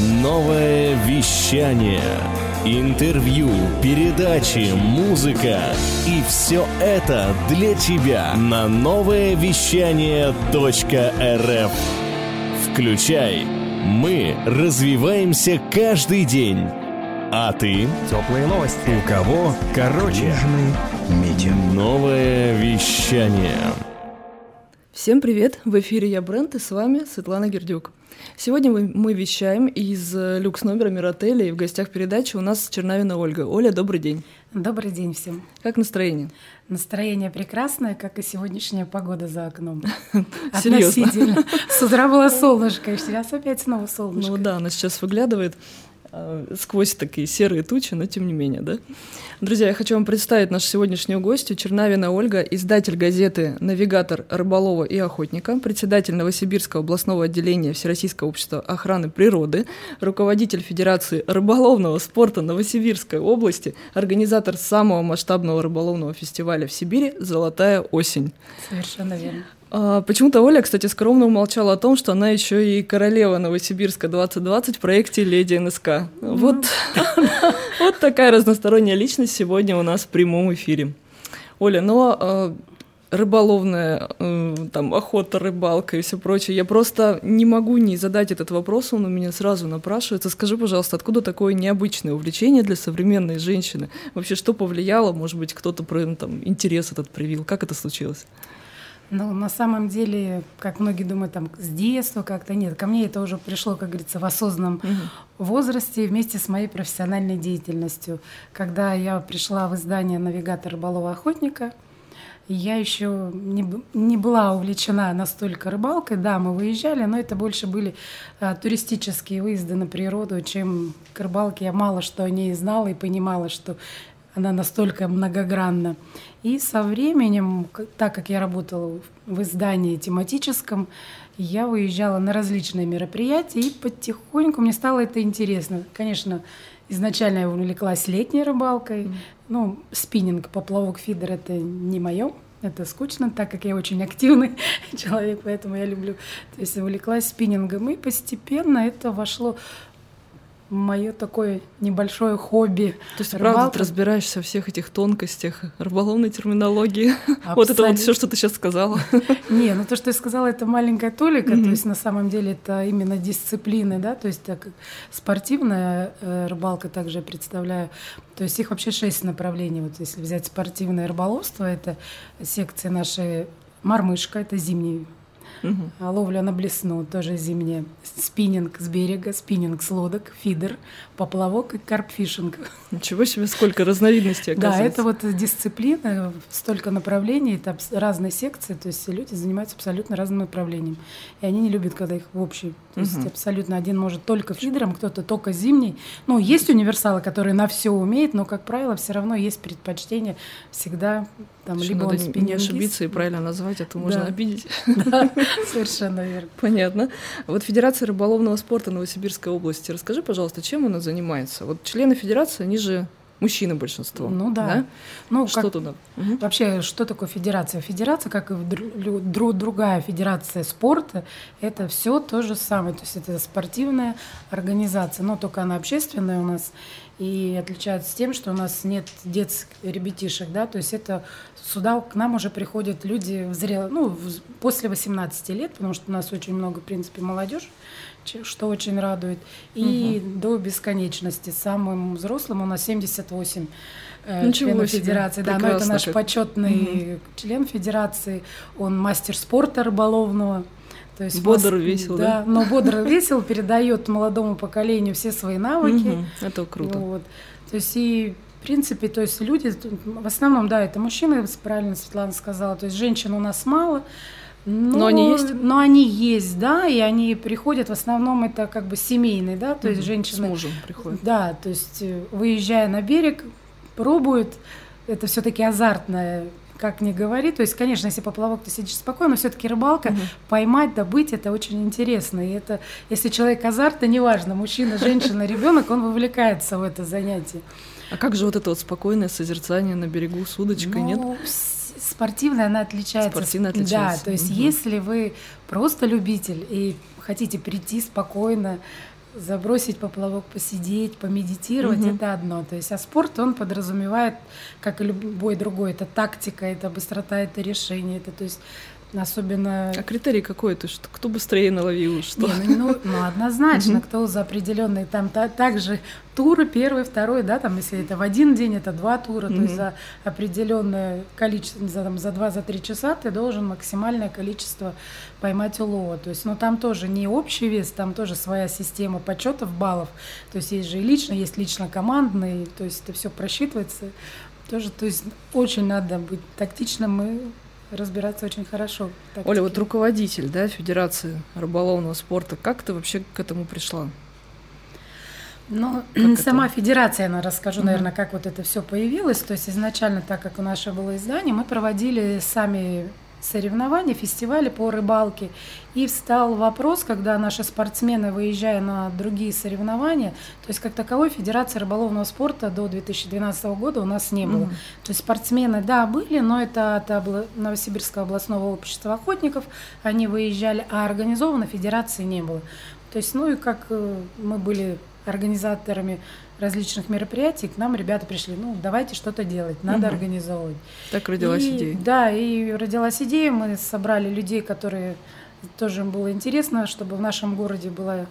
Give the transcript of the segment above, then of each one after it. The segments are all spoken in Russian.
Новое вещание. Интервью, передачи, музыка. И все это для тебя на новое вещание .рф. Включай. Мы развиваемся каждый день. А ты? Теплые новости. У кого? Короче. Нежный метим. Новое вещание. Всем привет! В эфире я Брент и с вами Светлана Гердюк. Сегодня мы вещаем из э, люкс номера Миротеля, и в гостях передачи у нас Чернавина Ольга. Оля, добрый день. Добрый день всем. Как настроение? Настроение прекрасное, как и сегодняшняя погода за окном. Серьезно? С утра было солнышко, и сейчас опять снова солнышко. Ну да, оно сейчас выглядывает. Э, сквозь такие серые тучи, но тем не менее, да? Друзья, я хочу вам представить нашу сегодняшнюю гостью Чернавина Ольга, издатель газеты «Навигатор рыболова и охотника», председатель Новосибирского областного отделения Всероссийского общества охраны природы, руководитель Федерации рыболовного спорта Новосибирской области, организатор самого масштабного рыболовного фестиваля в Сибири «Золотая осень». Совершенно верно. А, почему-то Оля, кстати, скромно умолчала о том, что она еще и королева Новосибирска 2020 в проекте «Леди НСК». Вот, вот такая разносторонняя личность сегодня у нас в прямом эфире. Оля, но а, рыболовная, э, там, охота, рыбалка и все прочее. Я просто не могу не задать этот вопрос, он у меня сразу напрашивается. Скажи, пожалуйста, откуда такое необычное увлечение для современной женщины? Вообще, что повлияло? Может быть, кто-то про там, интерес этот привил? Как это случилось? Ну, на самом деле, как многие думают, там с детства как-то нет. Ко мне это уже пришло, как говорится, в осознанном угу. возрасте вместе с моей профессиональной деятельностью. Когда я пришла в издание «Навигатор рыболова охотника», я еще не, не была увлечена настолько рыбалкой. Да, мы выезжали, но это больше были а, туристические выезды на природу, чем к рыбалке. Я мало что о ней знала и понимала, что она настолько многогранна. И со временем, так как я работала в издании тематическом, я уезжала на различные мероприятия, и потихоньку мне стало это интересно. Конечно, изначально я увлеклась летней рыбалкой. Mm. Ну, спиннинг, поплавок, фидер — это не мое, это скучно, так как я очень активный человек, поэтому я люблю. То есть увлеклась спиннингом, и постепенно это вошло мое такое небольшое хобби. То есть, Рыбалка. правда, ты разбираешься во всех этих тонкостях рыболовной терминологии. Абсолютно. Вот это вот все, что ты сейчас сказала. Не, ну то, что я сказала, это маленькая толика, то есть на самом деле это именно дисциплины, да, то есть так спортивная э, рыбалка также я представляю. То есть их вообще шесть направлений. Вот если взять спортивное рыболовство, это секция нашей мормышка, это зимний Угу. Ловля на блесну, тоже зимняя. Спиннинг с берега, спиннинг с лодок, фидер, поплавок и карпфишинг. Ничего себе, сколько разновидностей оказывается. Да, это вот дисциплина, столько направлений, это разные секции, то есть люди занимаются абсолютно разным направлением. И они не любят, когда их в общий. То есть абсолютно один может только фидером, кто-то только зимний. Ну, есть универсалы, которые на все умеют, но, как правило, все равно есть предпочтение всегда там, Еще либо надо он не ошибиться и правильно назвать, а то можно да. обидеть. Да, совершенно верно. Понятно. Вот Федерация рыболовного спорта Новосибирской области. Расскажи, пожалуйста, чем она занимается? Вот члены Федерации, они же мужчины большинство. Ну да. да? Ну, что как, туда? Вообще, что такое федерация? Федерация, как и друг, другая федерация спорта, это все то же самое. То есть это спортивная организация, но только она общественная у нас и отличается тем, что у нас нет детских ребятишек, да, то есть это сюда к нам уже приходят люди в зрел... ну, после 18 лет, потому что у нас очень много, в принципе, молодежь, что очень радует, и угу. до бесконечности. Самым взрослым у нас 78 э, Ничего членов себе. федерации. Да, но это наш как... почетный угу. член федерации, он мастер спорта рыболовного. То есть бодр вас, весел, да? Да, но бодр весел передает молодому поколению все свои навыки. Угу, это круто. Вот. То есть и в принципе, то есть люди, в основном, да, это мужчины, правильно Светлана сказала, то есть женщин у нас мало, но, но они есть? Но они есть, да, и они приходят, в основном это как бы семейный, да, то есть женщины... С мужем приходят. Да, то есть э, выезжая на берег, пробуют, это все таки азартное как ни говори, то есть, конечно, если поплавок, ты сидишь спокойно, но все-таки рыбалка, угу. поймать, добыть, это очень интересно. И это, если человек азарт, то неважно, мужчина, женщина, ребенок, он вовлекается в это занятие. А как же вот это вот спокойное созерцание на берегу с удочкой, ну, нет? Спортивная она отличается. Спортивная отличается. Да, то есть угу. если вы просто любитель и хотите прийти спокойно, забросить поплавок, посидеть, помедитировать, угу. это одно. То есть, а спорт, он подразумевает, как и любой другой, это тактика, это быстрота, это решение, это, то есть, Особенно... А критерий какой? То что кто быстрее наловил? Что? Не, ну, ну, однозначно, кто за определенные там та, также туры, первый, второй, да, там, если это в один день, это два тура, то есть за определенное количество, за, там, за два, за три часа ты должен максимальное количество поймать улова. То есть, ну, там тоже не общий вес, там тоже своя система подсчетов баллов. То есть есть же и лично, есть лично командный, то есть это все просчитывается. Тоже, то есть очень надо быть тактичным и разбираться очень хорошо. Оля, вот руководитель да, Федерации рыболовного спорта, как ты вообще к этому пришла? Ну, как сама это? федерация, я расскажу, наверное, как вот это все появилось. То есть изначально, так как у нашего было издание, мы проводили сами соревнования, фестивали по рыбалке. И встал вопрос, когда наши спортсмены, выезжая на другие соревнования, то есть как таковой Федерации рыболовного спорта до 2012 года у нас не было. Mm-hmm. То есть спортсмены, да, были, но это от Новосибирского областного общества охотников, они выезжали, а организованной федерации не было. То есть, ну и как э, мы были организаторами различных мероприятий, к нам ребята пришли, ну, давайте что-то делать, надо угу. организовывать. Так родилась и, идея. Да, и родилась идея, мы собрали людей, которые тоже им было интересно, чтобы в нашем городе была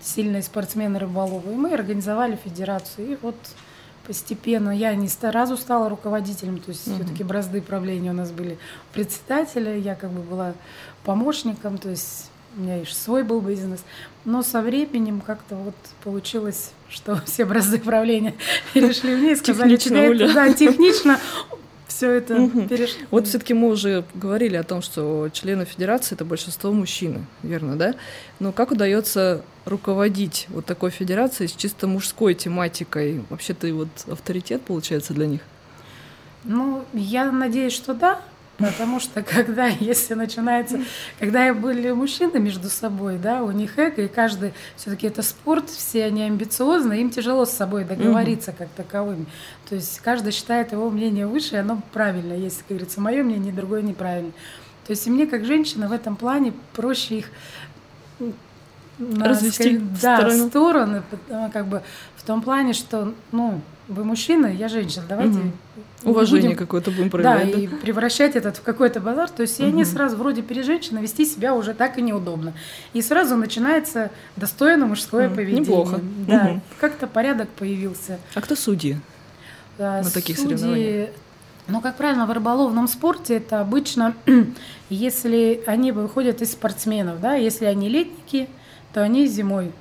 сильные спортсмены рыболовы, и мы организовали федерацию, и вот постепенно я не сразу стала руководителем, то есть угу. все-таки бразды правления у нас были председателя, я как бы была помощником, то есть у меня и свой был бизнес. Но со временем как-то вот получилось, что все образцы правления перешли мне и сказали, тебе это, да, технично все это угу. перешло. Вот все-таки мы уже говорили о том, что члены федерации это большинство мужчины, верно, да? Но как удается руководить вот такой федерацией с чисто мужской тематикой? Вообще ты вот авторитет получается для них? Ну, я надеюсь, что да, Потому что когда, если начинается, когда были мужчины между собой, да, у них эго, и каждый, все-таки это спорт, все они амбициозны, им тяжело с собой договориться как таковым. То есть каждый считает его мнение выше, и оно правильно, если, как говорится, мое мнение, другое неправильно. То есть и мне, как женщина, в этом плане проще их на, развести сказать, да, сторону. стороны, как бы в том плане, что, ну, вы мужчина, я женщина, давайте угу. уважение будем, какое-то будем проявлять. Да, да, и превращать этот в какой-то базар. То есть угу. и они сразу вроде перед женщиной вести себя уже так и неудобно. И сразу начинается достойно мужское угу. поведение. Неплохо. Да, угу. как-то порядок появился. А кто судьи да, на таких судьи, соревнованиях? Ну, как правильно, в рыболовном спорте это обычно, если они выходят из спортсменов, да, если они летники, то они зимой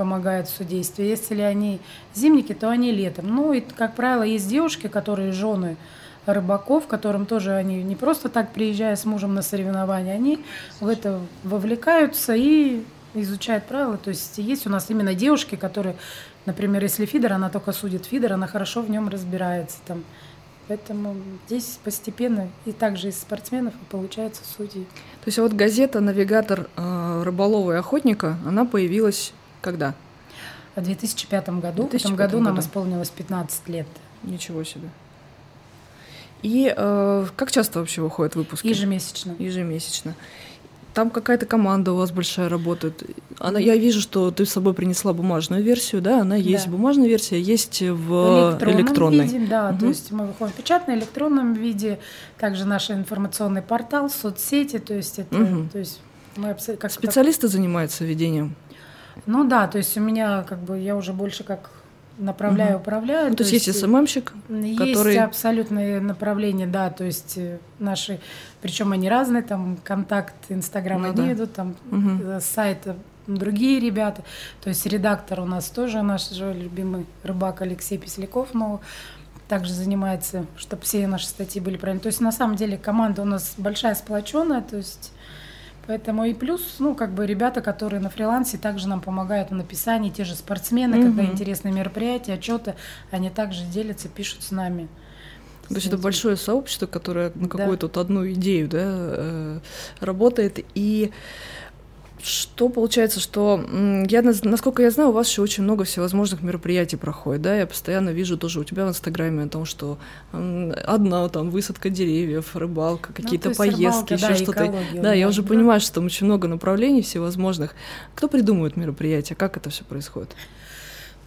помогают в судействе. Если они зимники, то они летом. Ну и, как правило, есть девушки, которые жены рыбаков, которым тоже они не просто так приезжая с мужем на соревнования, они в это вовлекаются и изучают правила. То есть есть у нас именно девушки, которые, например, если фидер, она только судит фидер, она хорошо в нем разбирается. Там. Поэтому здесь постепенно и также из спортсменов получается судьи. То есть вот газета «Навигатор э, рыболова и охотника», она появилась когда? В 2005 году. 2005 в этом году, году нам исполнилось 15 лет. Ничего себе. И э, как часто вообще выходят выпуски? Ежемесячно. Ежемесячно. Там какая-то команда у вас большая работает. Она, я вижу, что ты с собой принесла бумажную версию, да? Она есть да. бумажная версия, есть в электронном электронной. Виде, да, угу. то есть мы выходим в печатном, электронном виде, также наш информационный портал, соцсети, то есть это, угу. то есть мы как специалисты как... занимаются ведением ну да, то есть у меня как бы я уже больше как направляю, угу. управляю. Ну, то, то есть есть СММщик, есть который... абсолютные направления, да, то есть э, наши, причем они разные, там контакт, Инстаграм ну, одни да. идут, там угу. сайт другие ребята, то есть редактор у нас тоже наш же любимый рыбак Алексей Песляков, но также занимается, чтобы все наши статьи были правильные. То есть на самом деле команда у нас большая, сплоченная, то есть Поэтому и плюс, ну, как бы ребята, которые на фрилансе, также нам помогают в написании, те же спортсмены, mm когда интересные мероприятия, отчеты, они также делятся, пишут с нами. То есть это большое сообщество, которое на какую-то да. вот одну идею да, э, работает. И что получается, что я, насколько я знаю, у вас еще очень много всевозможных мероприятий проходит, да? Я постоянно вижу тоже у тебя в Инстаграме о том, что одна там высадка деревьев, рыбалка, ну, какие-то ну, поездки, еще да, что-то. Да, я уже да. понимаю, что там очень много направлений всевозможных. Кто придумывает мероприятия? Как это все происходит?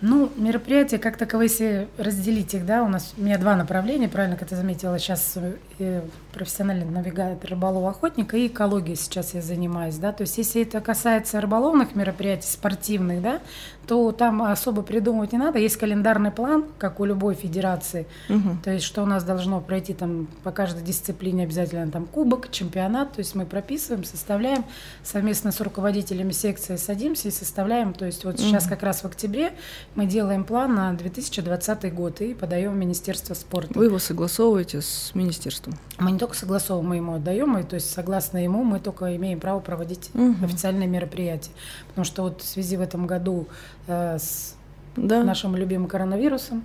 Ну, мероприятия как таковые, если разделить их, да, у нас у меня два направления, правильно, как ты заметила, сейчас э, профессиональный навигатор рыболов-охотника и экология сейчас я занимаюсь, да, то есть если это касается рыболовных мероприятий, спортивных, да, то там особо придумывать не надо. Есть календарный план, как у любой федерации. Угу. То есть, что у нас должно пройти там по каждой дисциплине обязательно там кубок, чемпионат. То есть мы прописываем, составляем совместно с руководителями секции садимся и составляем. То есть вот угу. сейчас как раз в октябре мы делаем план на 2020 год и подаем в Министерство спорта. Вы его согласовываете с министерством? Мы не только согласовываем, мы ему отдаем, и то есть согласно ему мы только имеем право проводить угу. официальные мероприятия. Потому что вот в связи в этом году Э, с да. нашим любимым коронавирусом.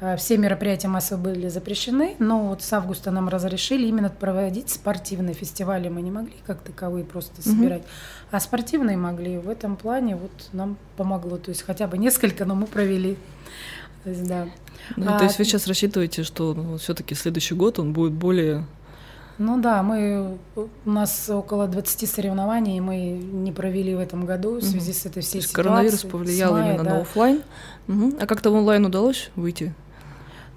Э, все мероприятия массово были запрещены, но вот с августа нам разрешили именно проводить спортивные фестивали. Мы не могли как таковые просто собирать, угу. а спортивные могли. В этом плане вот нам помогло. То есть хотя бы несколько, но мы провели. То есть, да. Ну, а, то есть вы сейчас рассчитываете, что ну, все-таки следующий год он будет более ну да, мы, у нас около 20 соревнований мы не провели в этом году в связи угу. с этой всей ситуацией. Коронавирус повлиял мая, именно да. на офлайн. Угу. А как-то в онлайн удалось выйти?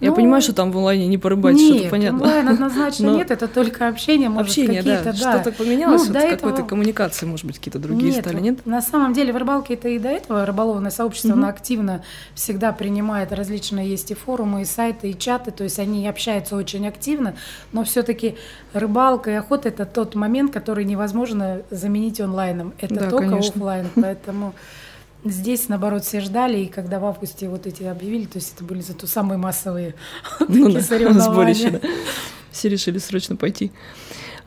Я ну, понимаю, что там в онлайне не порыбать, что-то понятно. онлайн однозначно Но... нет, это только общение, может, общение, какие-то, да. да. Что-то поменялось, ну, вот этого... какой-то коммуникации, может быть, какие-то другие нет, стали, нет? На самом деле в рыбалке это и до этого рыболовное сообщество, угу. оно активно всегда принимает различные, есть и форумы, и сайты, и чаты, то есть они общаются очень активно, но все-таки рыбалка и охота это тот момент, который невозможно заменить онлайном. Это да, только конечно. офлайн, поэтому... Здесь, наоборот, все ждали, и когда в августе вот эти объявили, то есть это были зато самые массовые ну, да, соревнования. Да. Все решили срочно пойти.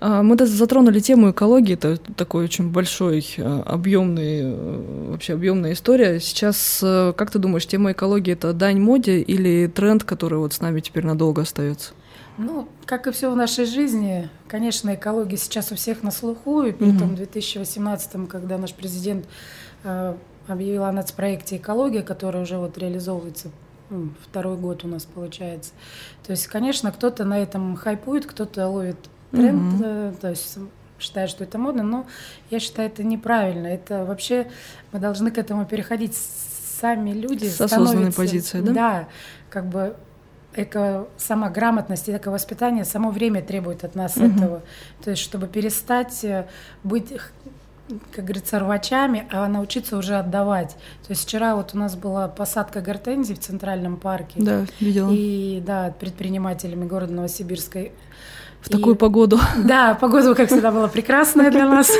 А, мы затронули тему экологии, это такой очень большой, а, объемный, э, вообще объемная история. Сейчас, э, как ты думаешь, тема экологии это дань моде или тренд, который вот с нами теперь надолго остается? Ну, как и все в нашей жизни, конечно, экология сейчас у всех на слуху, и при этом в 2018, когда наш президент э, объявила о нацпроекте «Экология», который уже вот реализовывается ну, второй год у нас получается. То есть, конечно, кто-то на этом хайпует, кто-то ловит тренд, mm-hmm. то есть считает, что это модно, но я считаю, это неправильно. Это вообще мы должны к этому переходить сами люди. С осознанной позицией, да? Да, как бы эко, сама грамотность и эко-воспитание само время требует от нас угу. этого. То есть, чтобы перестать э, быть как говорится, рвачами, а научиться уже отдавать. То есть вчера вот у нас была посадка гортензий в Центральном парке. Да, видела. И да, предпринимателями города Новосибирска. В такую погоду. Да, погода, как всегда, была прекрасная для нас.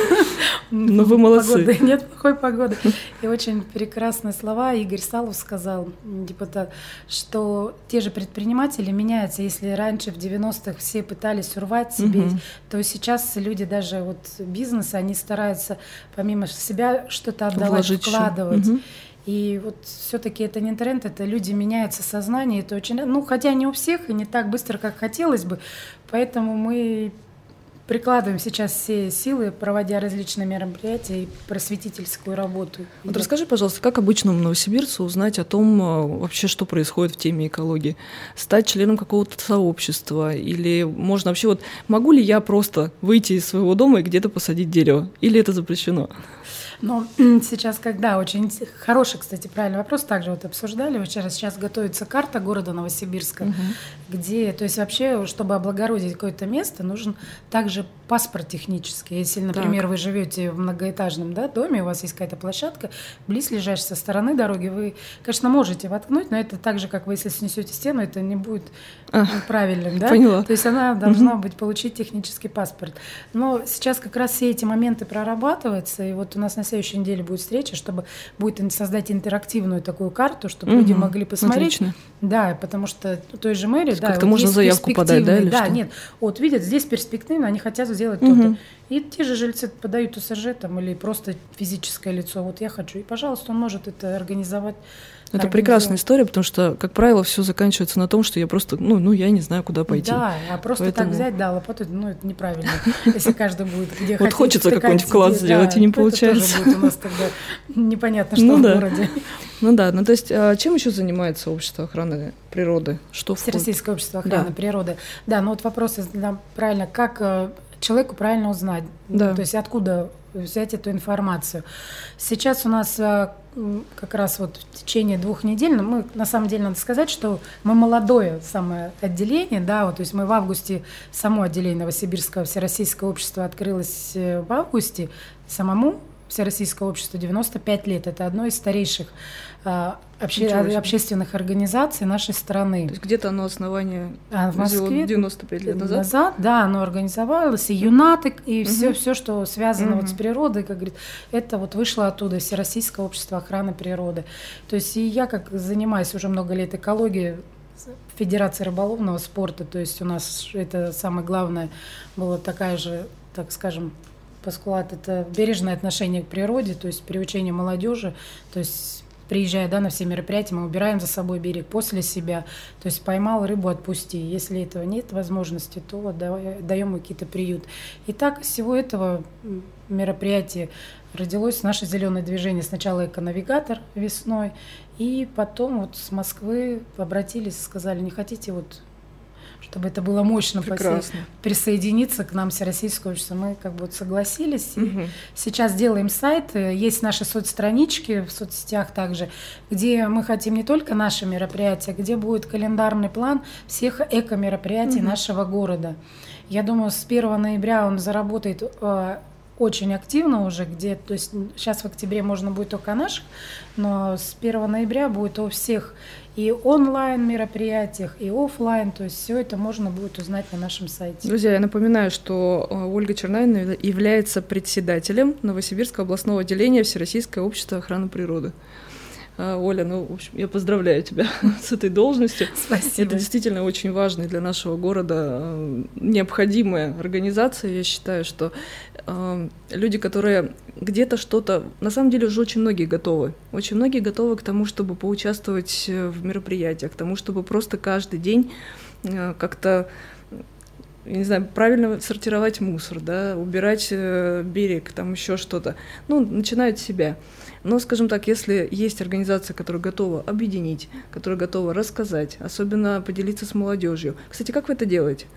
Ну, вы молодцы. Погоды, нет плохой погоды. И очень прекрасные слова Игорь Салов сказал, депутат, что те же предприниматели меняются. Если раньше в 90-х все пытались урвать себе, угу. то сейчас люди даже вот бизнеса, они стараются помимо себя что-то отдавать, Вложить вкладывать. Угу. И вот все-таки это не тренд, это люди меняются сознание, это очень, ну хотя не у всех и не так быстро, как хотелось бы, поэтому мы прикладываем сейчас все силы, проводя различные мероприятия и просветительскую работу. Вот расскажи, пожалуйста, как обычному новосибирцу узнать о том а, вообще, что происходит в теме экологии? Стать членом какого-то сообщества? Или можно вообще вот, могу ли я просто выйти из своего дома и где-то посадить дерево? Или это запрещено? Но сейчас, когда очень хороший, кстати, правильный вопрос, также вот обсуждали вчера, сейчас готовится карта города Новосибирска, угу. где, то есть вообще, чтобы облагородить какое-то место, нужен также паспорт технический. Если, например, так. вы живете в многоэтажном да, доме, у вас есть какая-то площадка, близлежащая со стороны дороги, вы, конечно, можете воткнуть, но это так же, как вы, если снесете стену, это не будет а, правильным, да? Поняла. То есть она должна угу. быть получить технический паспорт. Но сейчас как раз все эти моменты прорабатываются, и вот у нас на следующей неделе будет встреча, чтобы будет создать интерактивную такую карту, чтобы угу. люди могли посмотреть. Отлично. Да, потому что той же мэрии, да, как-то вот можно заявку подать, да, или Да, что? нет, вот видят, здесь перспективно, они хотят сделать угу. то-то. И те же жильцы подают ОСЖ там, или просто физическое лицо. Вот я хочу. И, пожалуйста, он может это организовать. Это прекрасная история, потому что, как правило, все заканчивается на том, что я просто, ну, ну я не знаю, куда пойти. Да, а просто Поэтому... так взять, да, лопату, ну, это неправильно. Если каждый будет где Вот хочется какой-нибудь вклад сделать, и не получается. Это тоже будет у нас тогда непонятно, что ну в городе. Ну да, ну то есть а чем еще занимается общество охраны природы? Что Всероссийское общество охраны природы. Да, ну вот вопрос правильно, как э, человеку правильно узнать, да. то есть откуда взять эту информацию. Сейчас у нас э, как раз вот в течение двух недель, но мы на самом деле надо сказать, что мы молодое самое отделение, да, вот, то есть мы в августе, само отделение Новосибирского Всероссийского общества открылось э, в августе, самому Всероссийское общество 95 лет. Это одно из старейших а, обще, общественных организаций нашей страны. То есть где-то оно основание а, в Москве 95 лет назад? назад? Да, оно организовалось, и ЮНАТ, и угу. все, все, что связано угу. вот с природой, как говорит, это вот вышло оттуда, Всероссийское общество охраны природы. То есть и я, как занимаюсь уже много лет экологией, Федерации рыболовного спорта, то есть у нас это самое главное была такая же, так скажем, Паскулат – это бережное отношение к природе, то есть приучение молодежи, то есть приезжая да, на все мероприятия, мы убираем за собой берег после себя. То есть поймал рыбу, отпусти. Если этого нет возможности, то даем ему какие-то приют. И так из всего этого мероприятия родилось наше зеленое движение. Сначала эконавигатор весной, и потом вот с Москвы обратились, сказали, не хотите вот чтобы это было мощно Прекрасно. присоединиться к нам Всероссийское общество. Мы как бы согласились. Угу. Сейчас делаем сайт, есть наши соцстранички в соцсетях также, где мы хотим не только наши мероприятия, где будет календарный план всех эко-мероприятий угу. нашего города. Я думаю, с 1 ноября он заработает э, очень активно уже, где, то есть сейчас в октябре можно будет только наших, но с 1 ноября будет у всех и онлайн мероприятиях, и офлайн, то есть все это можно будет узнать на нашем сайте. Друзья, я напоминаю, что э, Ольга Чернайна является председателем Новосибирского областного отделения Всероссийского общества охраны природы. А, Оля, ну, в общем, я поздравляю тебя с этой должностью. Спасибо. Это действительно очень важная для нашего города э, необходимая организация. Я считаю, что э, люди, которые где-то что-то... На самом деле уже очень многие готовы. Очень многие готовы к тому, чтобы поучаствовать э, в мероприятиях, к тому, чтобы просто каждый день э, как-то я не знаю, правильно сортировать мусор, да, убирать э, берег, там еще что-то. Ну, начинают себя. Но, скажем так, если есть организация, которая готова объединить, которая готова рассказать, особенно поделиться с молодежью. Кстати, как вы это делаете?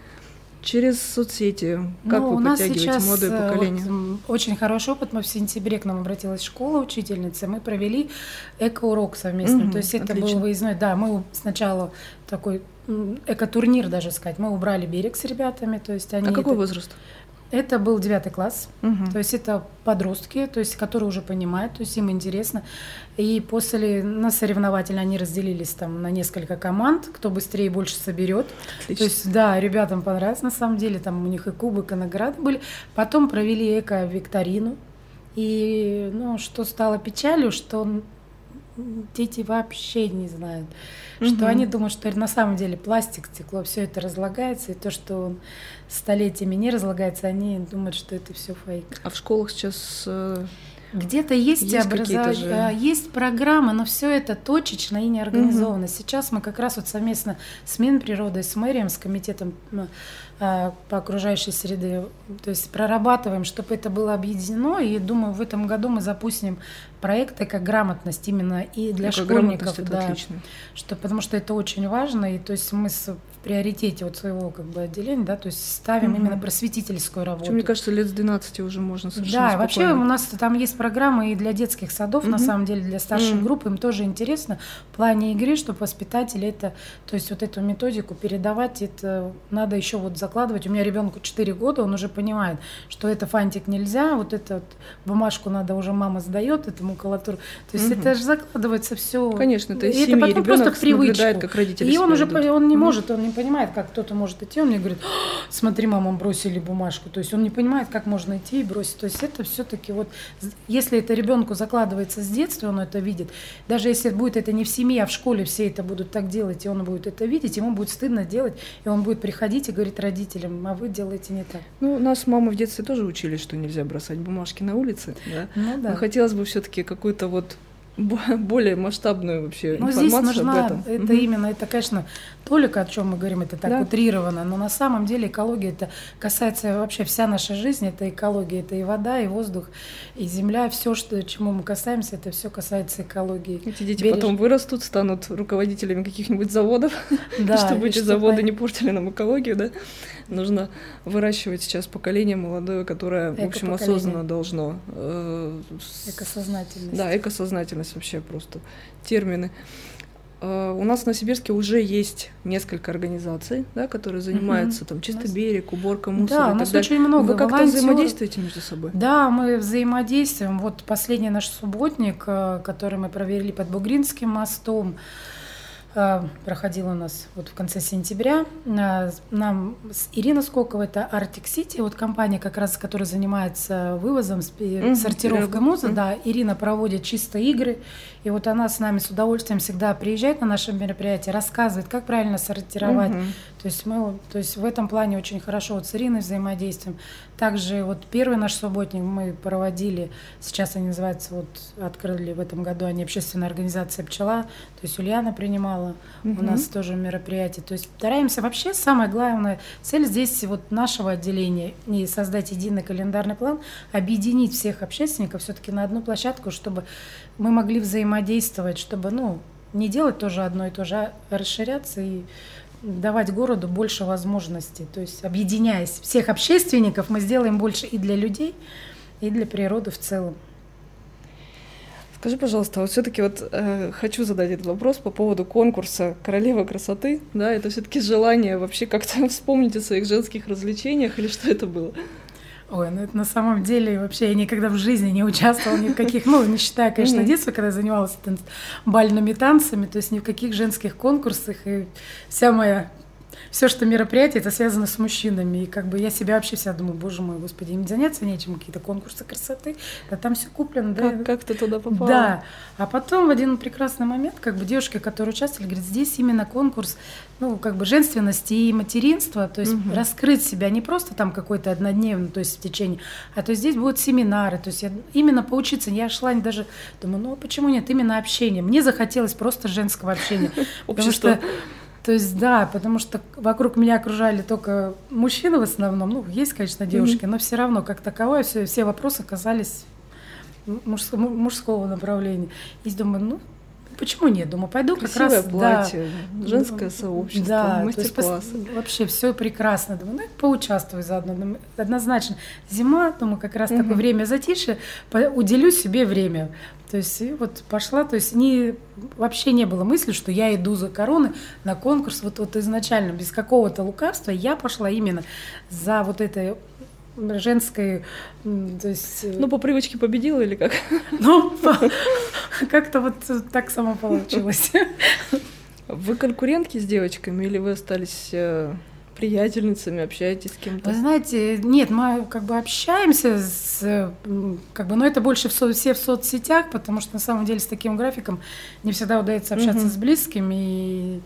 Через соцсети, как ну, вы у нас подтягиваете молодое э, поколение? Вот, очень хороший опыт. Мы в сентябре к нам обратилась школа учительница. Мы провели эко-урок совместно. Угу, То есть это отлично. был выездной. Да, мы сначала такой эко-турнир даже сказать. Мы убрали берег с ребятами. То есть они а какой это... возраст? Это был девятый класс, угу. то есть это подростки, то есть которые уже понимают, то есть им интересно. И после на соревновательно они разделились там на несколько команд, кто быстрее больше соберет. То есть да, ребятам понравилось на самом деле, там у них и кубок, и награды были. Потом провели эко-викторину. И ну, что стало печалью, что дети вообще не знают, угу. что они думают, что на самом деле пластик, стекло, все это разлагается, и то, что он столетиями не разлагается, они думают, что это все фейк. А в школах сейчас э, где-то есть, есть образование, же... Есть программы, но все это точечно и не организовано. Угу. Сейчас мы как раз вот совместно с Минприродой, с мэрием, с комитетом а, по окружающей среде, то есть прорабатываем, чтобы это было объединено. И думаю, в этом году мы запустим проекты как грамотность именно и для школьников. Это да, отлично. Что, потому что это очень важно. И то есть мы с приоритете вот своего как бы отделения, да, то есть ставим угу. именно просветительскую работу. Причем, мне кажется, лет с 12 уже можно совершенно Да, спокойно. вообще у нас там есть программы и для детских садов, угу. на самом деле, для старших угу. групп, им тоже интересно в плане игры, чтобы воспитатели это, то есть вот эту методику передавать, это надо еще вот закладывать. У меня ребенку 4 года, он уже понимает, что это фантик нельзя, вот эту вот бумажку надо уже мама сдает, этому макулатуру. То есть угу. это же закладывается все. Конечно, это семьи. Это потом просто в привычку. как родители И он уже он не может, он не понимает, как кто-то может идти, он мне говорит, смотри, мама, бросили бумажку. То есть он не понимает, как можно идти и бросить. То есть это все-таки вот если это ребенку закладывается с детства, он это видит, даже если будет это не в семье, а в школе все это будут так делать, и он будет это видеть, ему будет стыдно делать, и он будет приходить и говорить родителям, а вы делаете не так. Ну, нас мамы в детстве тоже учили, что нельзя бросать бумажки на улице, да? Ну да. Но хотелось бы все-таки какую-то вот более масштабную вообще но информацию здесь нужна, об этом. это Мгм. именно, это, конечно, только о чем мы говорим, это так Да. утрировано, но на самом деле экология, это касается вообще вся наша жизнь, это экология, это и вода, и воздух, и земля, все, что, чему мы касаемся, это все касается экологии. Эти дети Береж- потом вырастут, станут руководителями каких-нибудь заводов, Да, чтобы эти заводы не портили нам экологию, да? Нужно выращивать сейчас поколение молодое, которое, в общем, осознанно должно. э, Экосознательность. Да, экосознательность вообще просто термины. Э, У нас в Новосибирске уже есть несколько организаций, да, которые занимаются там чисто нас- берег, уборка мусора Да, и у нас далее. очень много Вы как-то волонтёров. взаимодействуете между собой? Да, мы взаимодействуем. Вот последний наш субботник, э, который мы провели под Бугринским мостом, проходил у нас вот в конце сентября. Э, Нам с Ирина Скокова, это Arctic City, вот компания как раз, которая занимается вывозом, сортировкой мусора. Да, Ирина проводит чисто игры, и вот она с нами с удовольствием всегда приезжает на наши мероприятия, рассказывает, как правильно сортировать, Мгм. то есть мы, то есть в этом плане очень хорошо вот с Ириной взаимодействуем. Также вот первый наш субботник мы проводили, сейчас они называются, вот открыли в этом году они общественная организация «Пчела», то есть Ульяна принимала у Мгм. нас тоже мероприятие. То есть стараемся вообще, самая главная цель здесь вот нашего отделения и создать единый календарный план, объединить всех общественников все-таки на одну площадку, чтобы мы могли взаимодействовать, чтобы, ну, не делать тоже одно и то же, а расширяться и давать городу больше возможностей. То есть, объединяясь всех общественников, мы сделаем больше и для людей, и для природы в целом. Скажи, пожалуйста, вот все-таки вот э, хочу задать этот вопрос по поводу конкурса Королева красоты. Да, это все-таки желание вообще как-то вспомнить о своих женских развлечениях или что это было? Ой, ну это на самом деле вообще я никогда в жизни не участвовала ни в каких, ну, не считая, конечно, детства, когда я занималась бальными танцами, то есть ни в каких женских конкурсах, и вся моя все, что мероприятие, это связано с мужчинами. И как бы я себя вообще вся думаю, боже мой, господи, им заняться нечем, какие-то конкурсы красоты, да там все куплено, да. Как, как ты туда попала? Да. А потом в один прекрасный момент, как бы девушки, которые участвовали, говорят, здесь именно конкурс, ну, как бы женственности и материнства, то есть Мгм. раскрыть себя не просто там какой-то однодневный, то есть в течение, а то есть здесь будут семинары, то есть я именно поучиться. Я шла и даже, думаю, ну, почему нет, именно общение. Мне захотелось просто женского общения. Потому что то есть, да, потому что вокруг меня окружали только мужчины в основном. Ну, есть, конечно, девушки, но все равно, как таковое, все, все вопросы казались мужского, мужского направления. И думаю, ну, почему нет? Думаю, пойду как Красивое раз... да. платье, женское Да, сообщество, да, мастер-классы. вообще все прекрасно. Думаю, ну, поучаствую заодно. Однозначно. Зима, думаю, как раз Мгм. такое время затишья, по- уделю себе время. То есть и вот пошла, то есть не, вообще не было мысли, что я иду за короны на конкурс. Вот, вот изначально, без какого-то лукавства, я пошла именно за вот этой женской, то есть... э, Ну, по привычке победила или как? ну, как-то вот так само получилось. Вы конкурентки с девочками или вы остались э, приятельницами, общаетесь с кем-то? Вы знаете, нет, мы как бы общаемся с, как бы, но это больше в со- все в соцсетях, потому что на самом деле с таким графиком не всегда удается общаться Мгм. с близкими. И,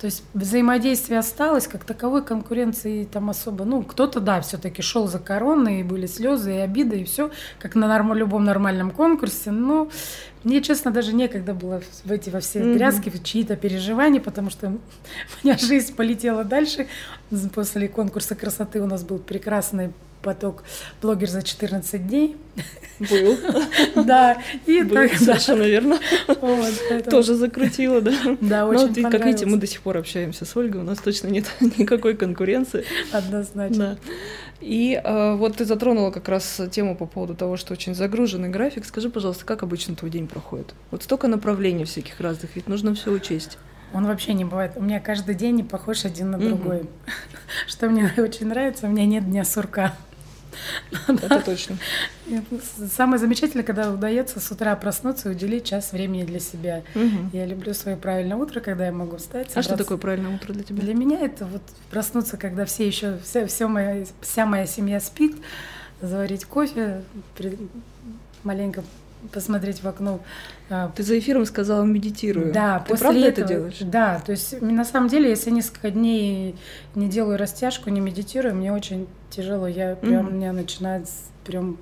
то есть взаимодействие осталось, как таковой конкуренции там особо. Ну, кто-то, да, все-таки шел за короной, и были слезы и обиды, и все, как на норм- любом нормальном конкурсе. Но мне, честно, даже некогда было в эти во все дрязги, в чьи-то переживания, потому что у меня жизнь полетела дальше. После конкурса красоты у нас был прекрасный поток блогер за 14 дней. Был, Да, и был, так да. совершенно верно. Вот, поэтому- Тоже закрутила, да. Да, Ну, очень вот и, как видите, мы до сих пор общаемся с Ольгой, у нас точно нет никакой конкуренции. Однозначно. Да. И э, вот ты затронула как раз тему по поводу того, что очень загруженный график. Скажи, пожалуйста, как обычно твой день проходит? Вот столько направлений всяких разных, ведь нужно все учесть. Он вообще не бывает. У меня каждый день не похож один на другой. Что мне очень нравится, у меня нет дня сурка. Это точно. Самое замечательное, когда удается с утра проснуться и уделить час времени для себя. Мгм. Я люблю свое правильное утро, когда я могу встать. А что такое правильное утро для тебя? Для меня это вот проснуться, когда все еще, вся, все моя, вся моя семья спит, заварить кофе, при- маленько посмотреть в окно. А, Ты за эфиром сказала медитирую. Да, Ты после правда этого, это делаешь? Да, то есть на самом деле, если несколько дней не делаю растяжку, не медитирую, мне очень тяжело. Я прям, Мгм. у меня начинает прям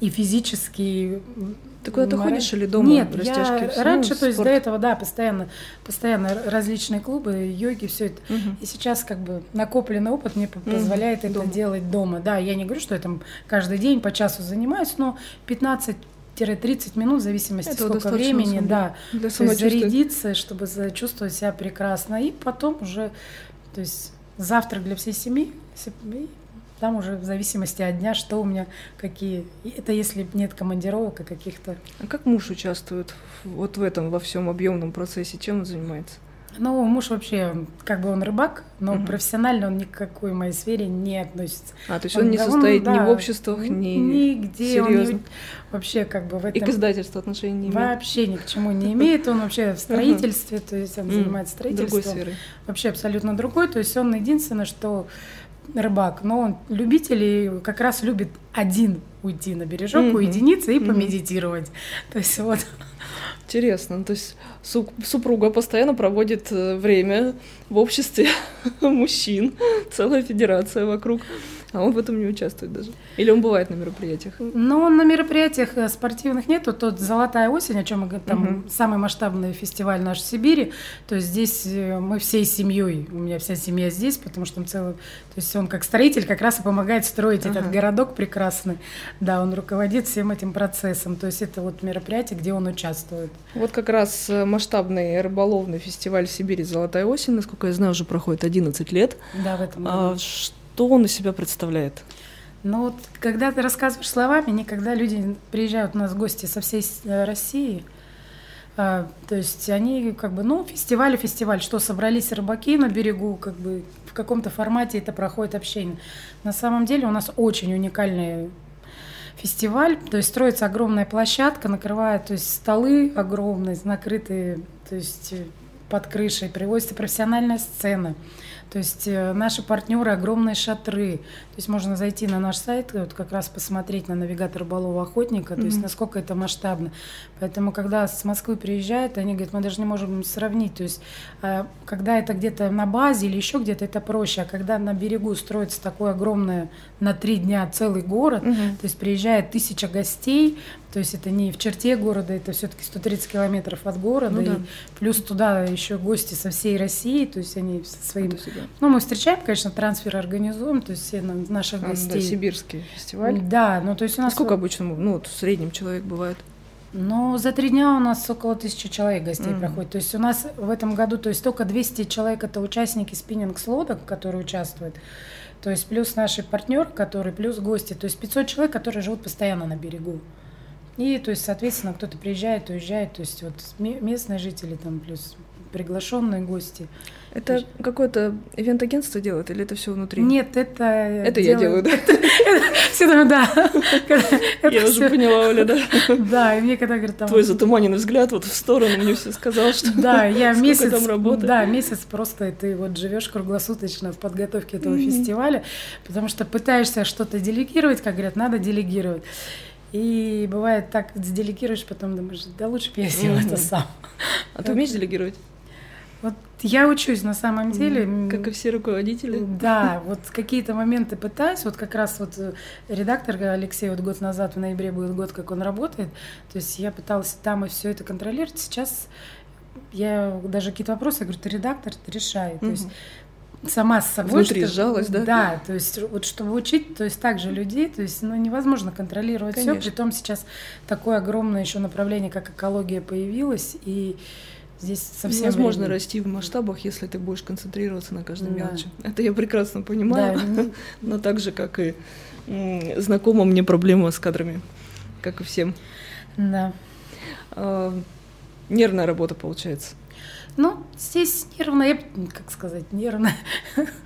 и физически. и Ты куда-то мораль- ходишь или дома Нет, растяжки? я раньше, равно то есть спорт? до этого, да, постоянно, постоянно различные клубы, йоги, все это. Мгм. И сейчас как бы накопленный опыт мне позволяет это Дома. делать дома. Да, я не говорю, что я там каждый день по часу занимаюсь, но 15-30 минут в зависимости Этого сколько времени, самом да. Для То есть зарядиться, чтобы чувствовать себя прекрасно. И потом уже, то есть завтрак для всей семьи, се- и там уже в зависимости от дня, что у меня, какие. И это если нет командировок и каких-то. А как муж участвует вот в этом во всем объемном процессе? Чем он занимается? Ну, муж вообще, как бы он рыбак, но Мгм. профессионально он ни к какой моей сфере не относится. А, то есть он, не да, состоит ни да, в обществах, ни нигде, он не- серьезно. вообще как бы в И к этом издательству отношений не имеет. вообще ни к чему не имеет. Он вообще в строительстве, то есть он занимается Другой строительством. сферы. вообще абсолютно другой. То есть он единственное, что рыбак, но он любитель и как раз любит один уйти на бережок, уединиться и помедитировать. То есть вот. Интересно. Ну, То есть су- супруга постоянно проводит э, время в обществе мужчин, целая федерация вокруг, а он в этом не участвует даже. Или он бывает на мероприятиях? Но на мероприятиях э, спортивных нету. Тот «Золотая осень», о чем мы говорим, там Мгм. самый масштабный фестиваль наш в Сибири. То есть здесь э, мы всей семьей, у меня вся семья здесь, потому что он целый... То есть он как строитель как раз и помогает строить Ага. этот городок прекрасный. Да, он руководит всем этим процессом. То есть это вот мероприятие, где он участвует. Вот как раз э, масштабный рыболовный фестиваль в Сибири «Золотая осень», насколько я знаю, уже проходит 11 лет. Да, в этом А году. Что он из себя представляет? Ну вот, когда ты рассказываешь словами, никогда люди приезжают у нас в гости со всей э, России, а, то есть они как бы, ну, фестиваль, фестиваль, что собрались рыбаки на берегу, как бы в каком-то формате это проходит общение. На самом деле у нас очень уникальный фестиваль, то есть строится огромная площадка, накрывает, то есть столы огромные, накрытые, то есть э, под крышей, привозится профессиональная сцена. То есть э, наши партнеры огромные шатры. То есть можно зайти на наш сайт, вот как раз посмотреть на навигатор Балова Охотника, то есть Мгм. насколько это масштабно. Поэтому, когда с Москвы приезжают, они говорят, мы даже не можем сравнить. То есть, э, когда это где-то на базе или еще где-то, это проще. А когда на берегу строится такое огромное на три дня целый город, Мгм. то есть приезжает тысяча гостей, то есть это не в черте города, это все-таки 130 километров от города, Ну да. и плюс туда еще гости со всей России, то есть они со своим... Ну, мы встречаем, конечно, трансфер организуем, то есть все на- наших А, да, гостей. сибирский фестиваль. Да, ну то есть у нас... Сколько обычно, ну, вот в среднем человек бывает? Ну, за три дня у нас около тысячи человек гостей Мгм. проходит. То есть у нас в этом году, то есть только 200 человек это участники спиннинг-слодок, которые участвуют. То есть плюс наши партнеры, которые, плюс гости. То есть 500 человек, которые живут постоянно на берегу. И, то есть, соответственно, кто-то приезжает, уезжает. То есть вот ме- местные жители там плюс приглашенные гости. Это какое-то ивент-агентство делает или это все внутри? Нет, это... Это я делаю, да? Все да. Я уже поняла, Оля, да. Да, и мне когда говорят, там... Твой затуманенный взгляд вот в сторону мне все сказал, что Да, я месяц, там работы. да, месяц просто ты вот живешь круглосуточно в подготовке этого фестиваля, потому что пытаешься что-то делегировать, как говорят, надо делегировать. И бывает так, делегируешь, потом думаешь, да лучше бы я сделал это сам. А ты умеешь делегировать? Я учусь на самом деле. Как и все руководители. Да, вот какие-то моменты пытаюсь. Вот как раз вот э, редактор Алексей вот год назад, в ноябре будет год, как он работает. То есть я пыталась там и все это контролировать. Сейчас я даже какие-то вопросы, я говорю, ты редактор, ты решай. То есть сама с собой. Внутри что- сжалась, да? Да, то есть вот чтобы учить, то есть также людей, то есть ну, невозможно контролировать все. Конечно. При том сейчас такое огромное еще направление, как экология появилось, и здесь совсем Невозможно времени. расти в масштабах, если ты будешь концентрироваться на каждой Да. мелочи. Это я прекрасно Да, понимаю, ну, но так же, как и знакома мне проблема с кадрами, как и всем. да. А, Нервная работа получается. Ну, здесь нервно, я, как сказать, нервно.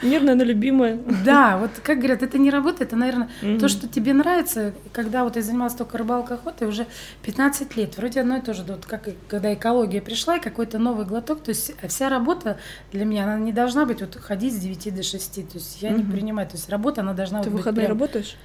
Нервная, но любимая. Да, вот как говорят, это не работа, это, наверное, Мгм. то, что тебе нравится. Когда вот я занималась только рыбалкой, охотой, уже 15 лет, вроде одно и то же, вот как когда экология пришла, и какой-то новый глоток, то есть вся работа для меня, она не должна быть вот ходить с 9 до 6, то есть я не Мгм. принимаю, то есть работа, она должна Ты быть выходные прям- работаешь?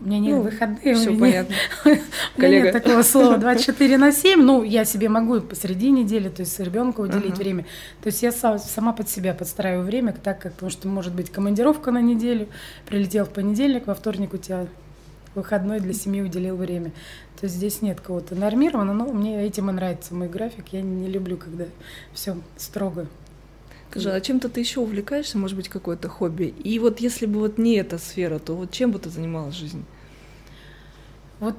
У меня нет Ну, выходных. всё у меня понятно. У меня нет такого слова 24 на 7. Ну, я себе могу посреди недели, то есть ребенку уделить Ага. время. То есть я са- сама под себя подстраиваю время, так как, потому что может быть командировка на неделю, прилетел в понедельник, во вторник у тебя выходной для семьи уделил время. То есть здесь нет кого-то нормированного, но мне этим и нравится мой график. Я не люблю, когда все строго. Скажи, а чем-то ты еще увлекаешься, может быть, какое-то хобби? И вот если бы вот не эта сфера, то вот чем бы ты занималась в жизни? Вот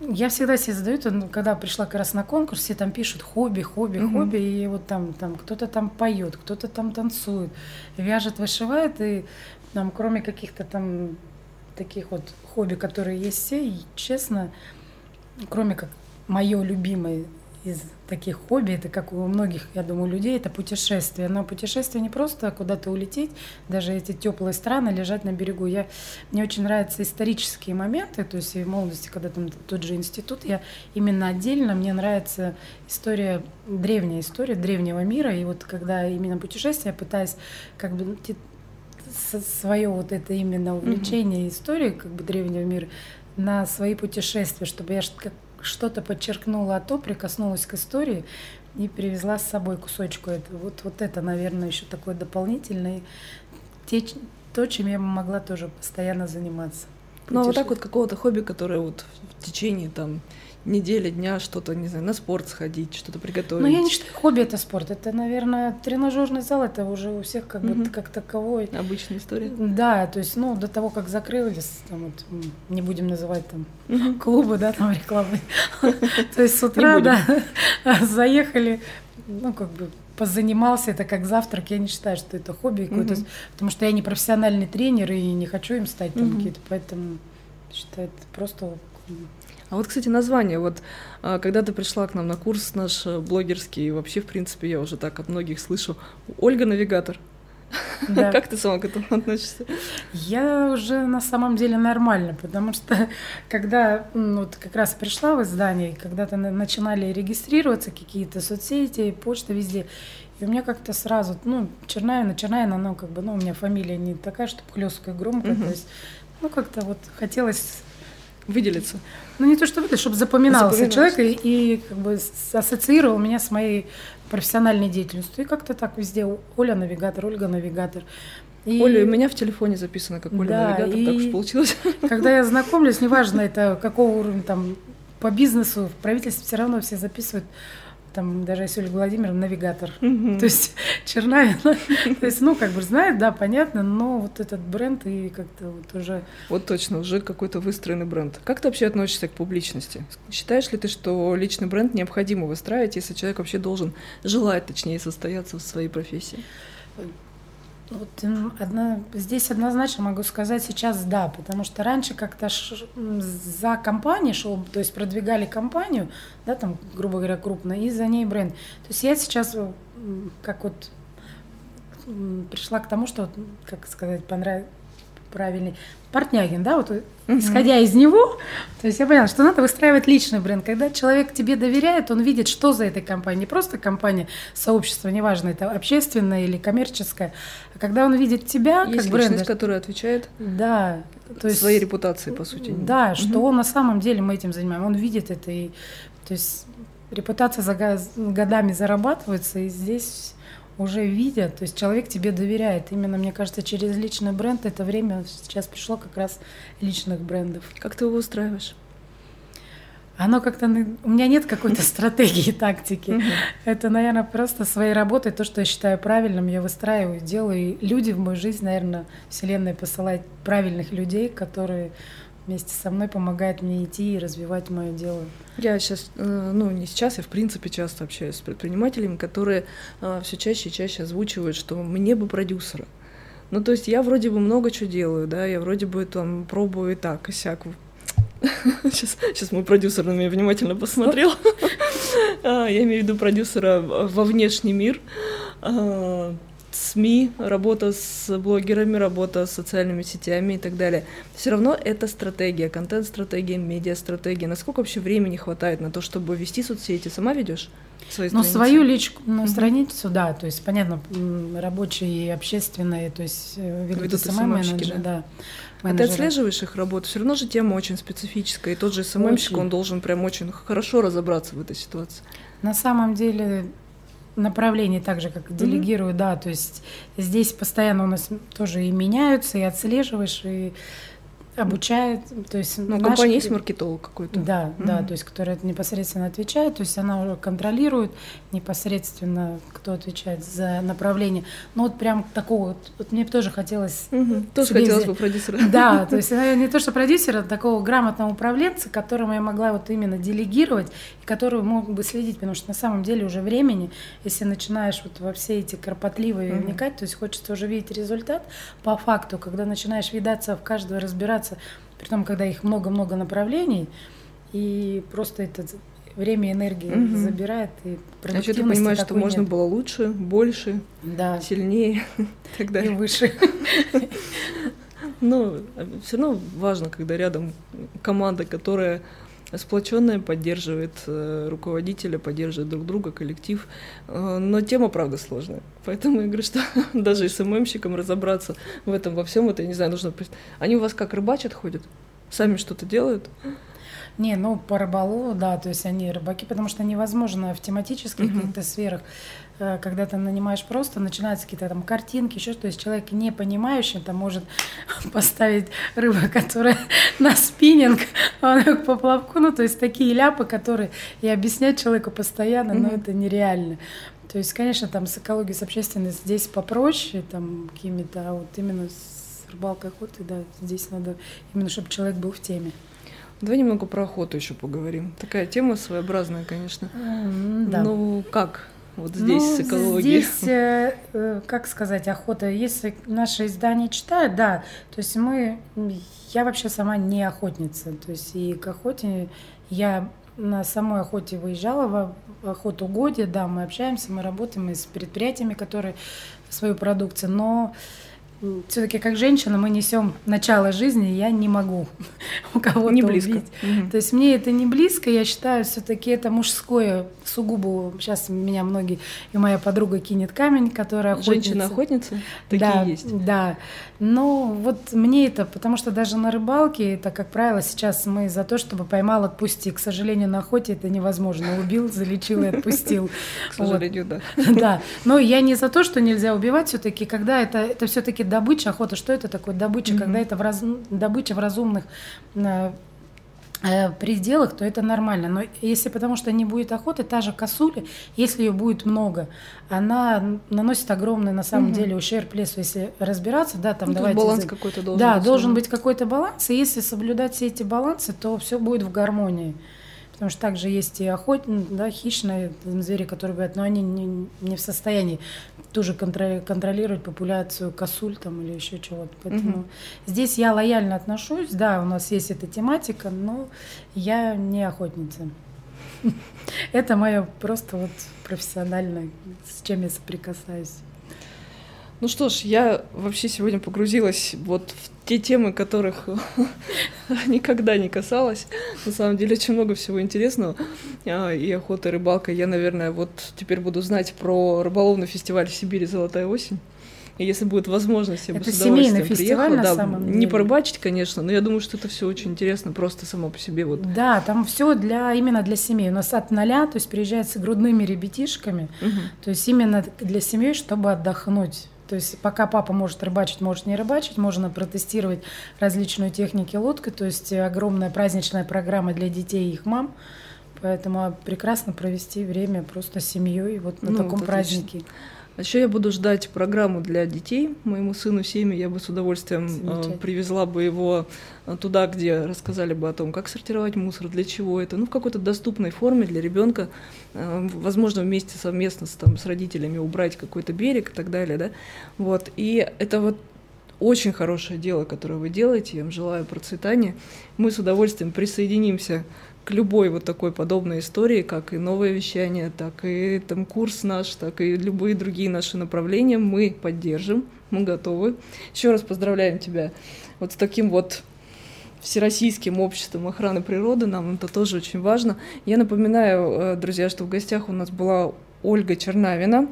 я всегда себе задаю, то, когда пришла как раз на конкурс, все там пишут хобби, хобби, Мгм. хобби, и вот там, там кто-то там поет, кто-то там танцует, вяжет, вышивает, и там, кроме каких-то там таких вот хобби, которые есть все, и, честно, кроме как мое любимое из таких хобби, это как у многих, я думаю, людей, это путешествие. Но путешествие не просто куда-то улететь, даже эти теплые страны, лежать на берегу. Я, мне очень нравятся исторические моменты, то есть и в молодости, когда там тот же институт, я именно отдельно, мне нравится история, древняя история древнего мира, и вот когда именно путешествие, я пытаюсь как бы свое вот это именно увлечение историей как бы древнего мира на свои путешествия, чтобы я как- что-то подчеркнула, а то прикоснулась к истории и привезла с собой кусочку этого. Вот, вот это, наверное, еще такое дополнительное, те, то, чем я могла тоже постоянно заниматься. Ну, а вот так вот какого-то хобби, которое вот в течение там недели, дня что-то, не знаю, на спорт сходить, что-то приготовить. Ну, я не считаю, хобби это спорт. Это, наверное, тренажерный зал, это уже у всех как бы Мгм. как таковой. Обычная история. Да, то есть, ну, до того, как закрылись, там вот, не будем называть там Мгм. клубы, да, там рекламы. То есть с утра, да, заехали, ну, как бы позанимался, это как завтрак, я не считаю, что это хобби какое-то, Мгм. потому что я не профессиональный тренер и не хочу им стать там Мгм. какие-то, поэтому считаю, это просто А вот, кстати, название. Вот а, когда ты пришла к нам на курс наш э, блогерский, и вообще, в принципе, я уже так от многих слышу. Ольга навигатор. да. Как ты сама к этому относишься? Я уже на самом деле нормально, потому что когда м, вот как раз пришла в издание, и когда-то на- начинали регистрироваться какие-то соцсети, почта везде, и у меня как-то сразу, ну, Чернаина, Чернаина, ну, как бы, ну, у меня фамилия не такая, чтобы хлесткая, громкая, Мгм. то есть, ну, как-то вот хотелось, Выделиться. ну, не то чтобы, чтобы запоминался человек и, и как бы ассоциировал меня с моей профессиональной деятельностью. И как-то так везде Оля навигатор, Ольга навигатор. И- Оля, у меня в телефоне записано, как Оля Да, навигатор, так уж и- получилось. Когда я знакомлюсь, неважно это какого уровня там по бизнесу, в правительстве все равно все записывают, там даже если Ольга Владимировна навигатор. Мгм. То есть Чернаина, то есть, ну, как бы знает, да, понятно, но вот этот бренд и как-то вот уже... Вот точно, уже какой-то выстроенный бренд. Как ты вообще относишься к публичности? Считаешь ли ты, что личный бренд необходимо выстраивать, если человек вообще должен желать, точнее, состояться в своей профессии? Вот одна, здесь однозначно могу сказать сейчас да, потому что раньше как-то ш- за компанией шел, то есть продвигали компанию, да, там, грубо говоря, крупно, и за ней бренд. То есть я сейчас как вот пришла к тому, что, как сказать, понравилось правильный Портнягин, да, вот Мгм. исходя из него, то есть я поняла, что надо выстраивать личный бренд. Когда человек тебе доверяет, он видит, что за этой компанией. Не просто компания, сообщество, неважно, это общественное или коммерческое, а когда он видит тебя Есть как бренд. личность, которая отвечает Да, то есть своей репутации, по сути. да, что Мгм. он на самом деле мы этим занимаем, он видит это и, то есть репутация за годами зарабатывается и здесь уже видят, то есть человек тебе доверяет. Именно, мне кажется, через личный бренд это время сейчас пришло как раз личных брендов. Как ты его устраиваешь? Оно как-то... У меня нет какой-то стратегии, тактики. Это, наверное, просто своей работой, то, что я считаю правильным, я выстраиваю, делаю. И люди в мою жизнь, наверное, Вселенная посылает правильных людей, которые вместе со мной помогают мне идти и развивать мое дело. Я сейчас, ну не сейчас, я в принципе часто общаюсь с предпринимателями, которые все чаще и чаще озвучивают, что мне бы продюсера. Ну, то есть я вроде бы много чего делаю, да, я вроде бы там пробую и так, и сяк. Сейчас, сейчас мой продюсер на меня внимательно посмотрел. А, Я имею в виду продюсера во внешний мир. СМИ, работа с блогерами, работа с социальными сетями и так далее. Все равно это стратегия, контент-стратегия, медиа-стратегия. Насколько вообще времени хватает на то, чтобы вести соцсети? Сама ведешь? Свои ну, свою личку, ну, mm-hmm. страницу, да, то есть, понятно, рабочие и общественные, то есть э, ведут, ведут СММ-менеджеры, да. А ты отслеживаешь их работу? Все равно же тема очень специфическая, и тот же СММщик, он должен прям очень хорошо разобраться в этой ситуации. На самом деле направлений, так же, как делегирую, mm-hmm. да, то есть здесь постоянно у нас тоже и меняются, и отслеживаешь, и обучает, то есть ну, наш... компания есть маркетолог какой-то. Да, mm-hmm. да, то есть которая непосредственно отвечает, то есть она уже контролирует непосредственно, кто отвечает за направление. Ну вот прям такого вот, вот мне тоже хотелось. Mm-hmm. Тоже хотелось взять. бы продюсера. Да, то есть не то что продюсера, а такого грамотного управленца, которому я могла вот именно делегировать и который мог бы следить, потому что на самом деле уже времени, если начинаешь вот во все эти кропотливые mm-hmm. вникать, то есть хочется уже видеть результат по факту, когда начинаешь видаться в каждого разбираться развиваться, при том, когда их много-много направлений, и просто это время энергии угу. забирает и что ты понимаешь, что можно нет. было лучше, больше, да. сильнее и так далее. И выше. Но все равно важно, когда рядом команда, которая сплоченная, поддерживает э, руководителя, поддерживает друг друга, коллектив. Э, но тема, правда, сложная. Поэтому я говорю, что даже СММщикам разобраться в этом во всем, это, я не знаю, нужно... Они у вас как рыбачат ходят? Сами что-то делают? Не, ну по рыболову, да, то есть они рыбаки, потому что невозможно в тематических каких-то сферах когда ты нанимаешь просто, начинаются какие-то там картинки, еще что, то есть человек не понимающий, там может поставить рыбу, которая на спиннинг, он к поплавку, ну то есть такие ляпы, которые и объяснять человеку постоянно, но это нереально. То есть, конечно, там с экологией, с общественностью здесь попроще, там какими-то, а вот именно с рыбалкой охотой, да, здесь надо именно, чтобы человек был в теме. Давай немного про охоту еще поговорим. Такая тема своеобразная, конечно. Mm, да. Ну как? Вот здесь ну, с экологией? Здесь, э, э, как сказать, охота. Если наши издания читают, да, то есть мы, я вообще сама не охотница, то есть и к охоте я на самой охоте выезжала в охоту годе, да, мы общаемся, мы работаем и с предприятиями, которые свою продукцию, но все-таки как женщина мы несем начало жизни, я не могу у кого-то не близко. убить. Угу. То есть мне это не близко, я считаю, все-таки это мужское сугубо. Сейчас меня многие и моя подруга кинет камень, которая охотница. Женщина-охотница? Такие да, есть. Да. Но вот мне это, потому что даже на рыбалке, это, как правило, сейчас мы за то, чтобы поймал, отпусти. К сожалению, на охоте это невозможно. Убил, залечил и отпустил. К сожалению, да. Да. Но я не за то, что нельзя убивать все-таки, когда это, это все-таки добыча, охота, что это такое добыча, когда это в раз... добыча в разумных э, пределах, то это нормально. Но если потому что не будет охоты, та же косуля, если ее будет много, она наносит огромный на самом угу. деле ущерб лесу. Если разбираться, да, там ну, давайте. Баланс за... какой-то должен да, быть. Да, должен быть какой-то баланс. И если соблюдать все эти балансы, то все будет в гармонии. Потому что также есть и охотники, да, хищные звери, которые бывают, но они не, не в состоянии тоже контролировать популяцию косуль там или еще чего-то. Поэтому угу. здесь я лояльно отношусь. Да, у нас есть эта тематика, но я не охотница. Это мое просто вот профессиональное, с чем я соприкасаюсь. Ну что ж, я вообще сегодня погрузилась вот в те темы, которых никогда не касалась. На самом деле очень много всего интересного. А, и охота, и рыбалка. Я, наверное, вот теперь буду знать про рыболовный фестиваль в Сибири «Золотая осень». И если будет возможность, я это бы с удовольствием фестиваль, приехала. На самом деле. Не порыбачить, конечно, но я думаю, что это все очень интересно, просто само по себе. Вот. Да, там все для именно для семей. У нас от ноля, то есть приезжает с грудными ребятишками, угу. то есть именно для семьи, чтобы отдохнуть. То есть пока папа может рыбачить, может не рыбачить, можно протестировать различные техники лодки. То есть огромная праздничная программа для детей и их мам. Поэтому прекрасно провести время просто с семьей вот на ну, таком вот празднике. Отлично. А еще я буду ждать программу для детей. Моему сыну Семе я бы с удовольствием э, привезла бы его э, туда, где рассказали бы о том, как сортировать мусор, для чего это. Ну, в какой-то доступной форме для ребенка. Э, возможно, вместе совместно с, там, с родителями убрать какой-то берег и так далее. Да? Вот. И это вот очень хорошее дело, которое вы делаете. Я вам желаю процветания. Мы с удовольствием присоединимся к любой вот такой подобной истории, как и новое вещание, так и там курс наш, так и любые другие наши направления мы поддержим, мы готовы. Еще раз поздравляем тебя вот с таким вот Всероссийским обществом охраны природы, нам это тоже очень важно. Я напоминаю, э, друзья, что в гостях у нас была Ольга Чернавина,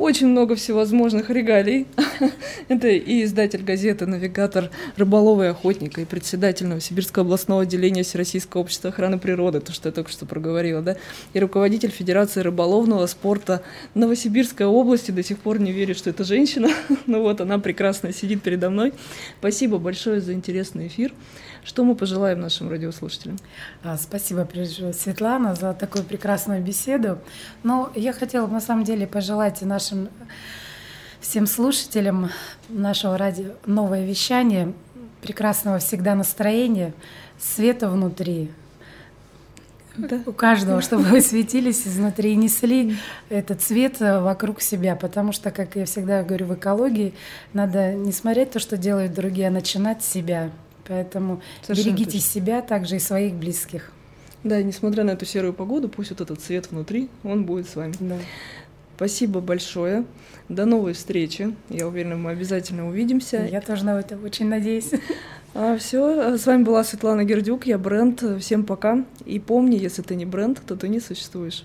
очень много всевозможных регалий. Это и издатель газеты «Навигатор рыболова и охотника», и председатель Новосибирского областного отделения Всероссийского общества охраны природы, то, что я только что проговорила, да, и руководитель Федерации рыболовного спорта Новосибирской области. До сих пор не верю, что это женщина, но вот она прекрасно сидит передо мной. Спасибо большое за интересный эфир. Что мы пожелаем нашим радиослушателям? А, спасибо, прежде всего, Светлана, за такую прекрасную беседу. Но я хотела на самом деле пожелать нашим всем слушателям нашего радио «Новое вещание» прекрасного всегда настроения, света внутри, да. у каждого, чтобы вы светились изнутри и несли этот свет вокруг себя, потому что, как я всегда говорю в экологии, надо не смотреть то, что делают другие, а начинать с себя. Поэтому Совершенно берегите точно. себя, также и своих близких. Да, несмотря на эту серую погоду, пусть вот этот свет внутри, он будет с вами. Да. Спасибо большое. До новой встречи. Я уверена, мы обязательно увидимся. Я тоже на это очень надеюсь. А, все, с вами была Светлана Гердюк, я бренд. Всем пока. И помни, если ты не бренд, то ты не существуешь.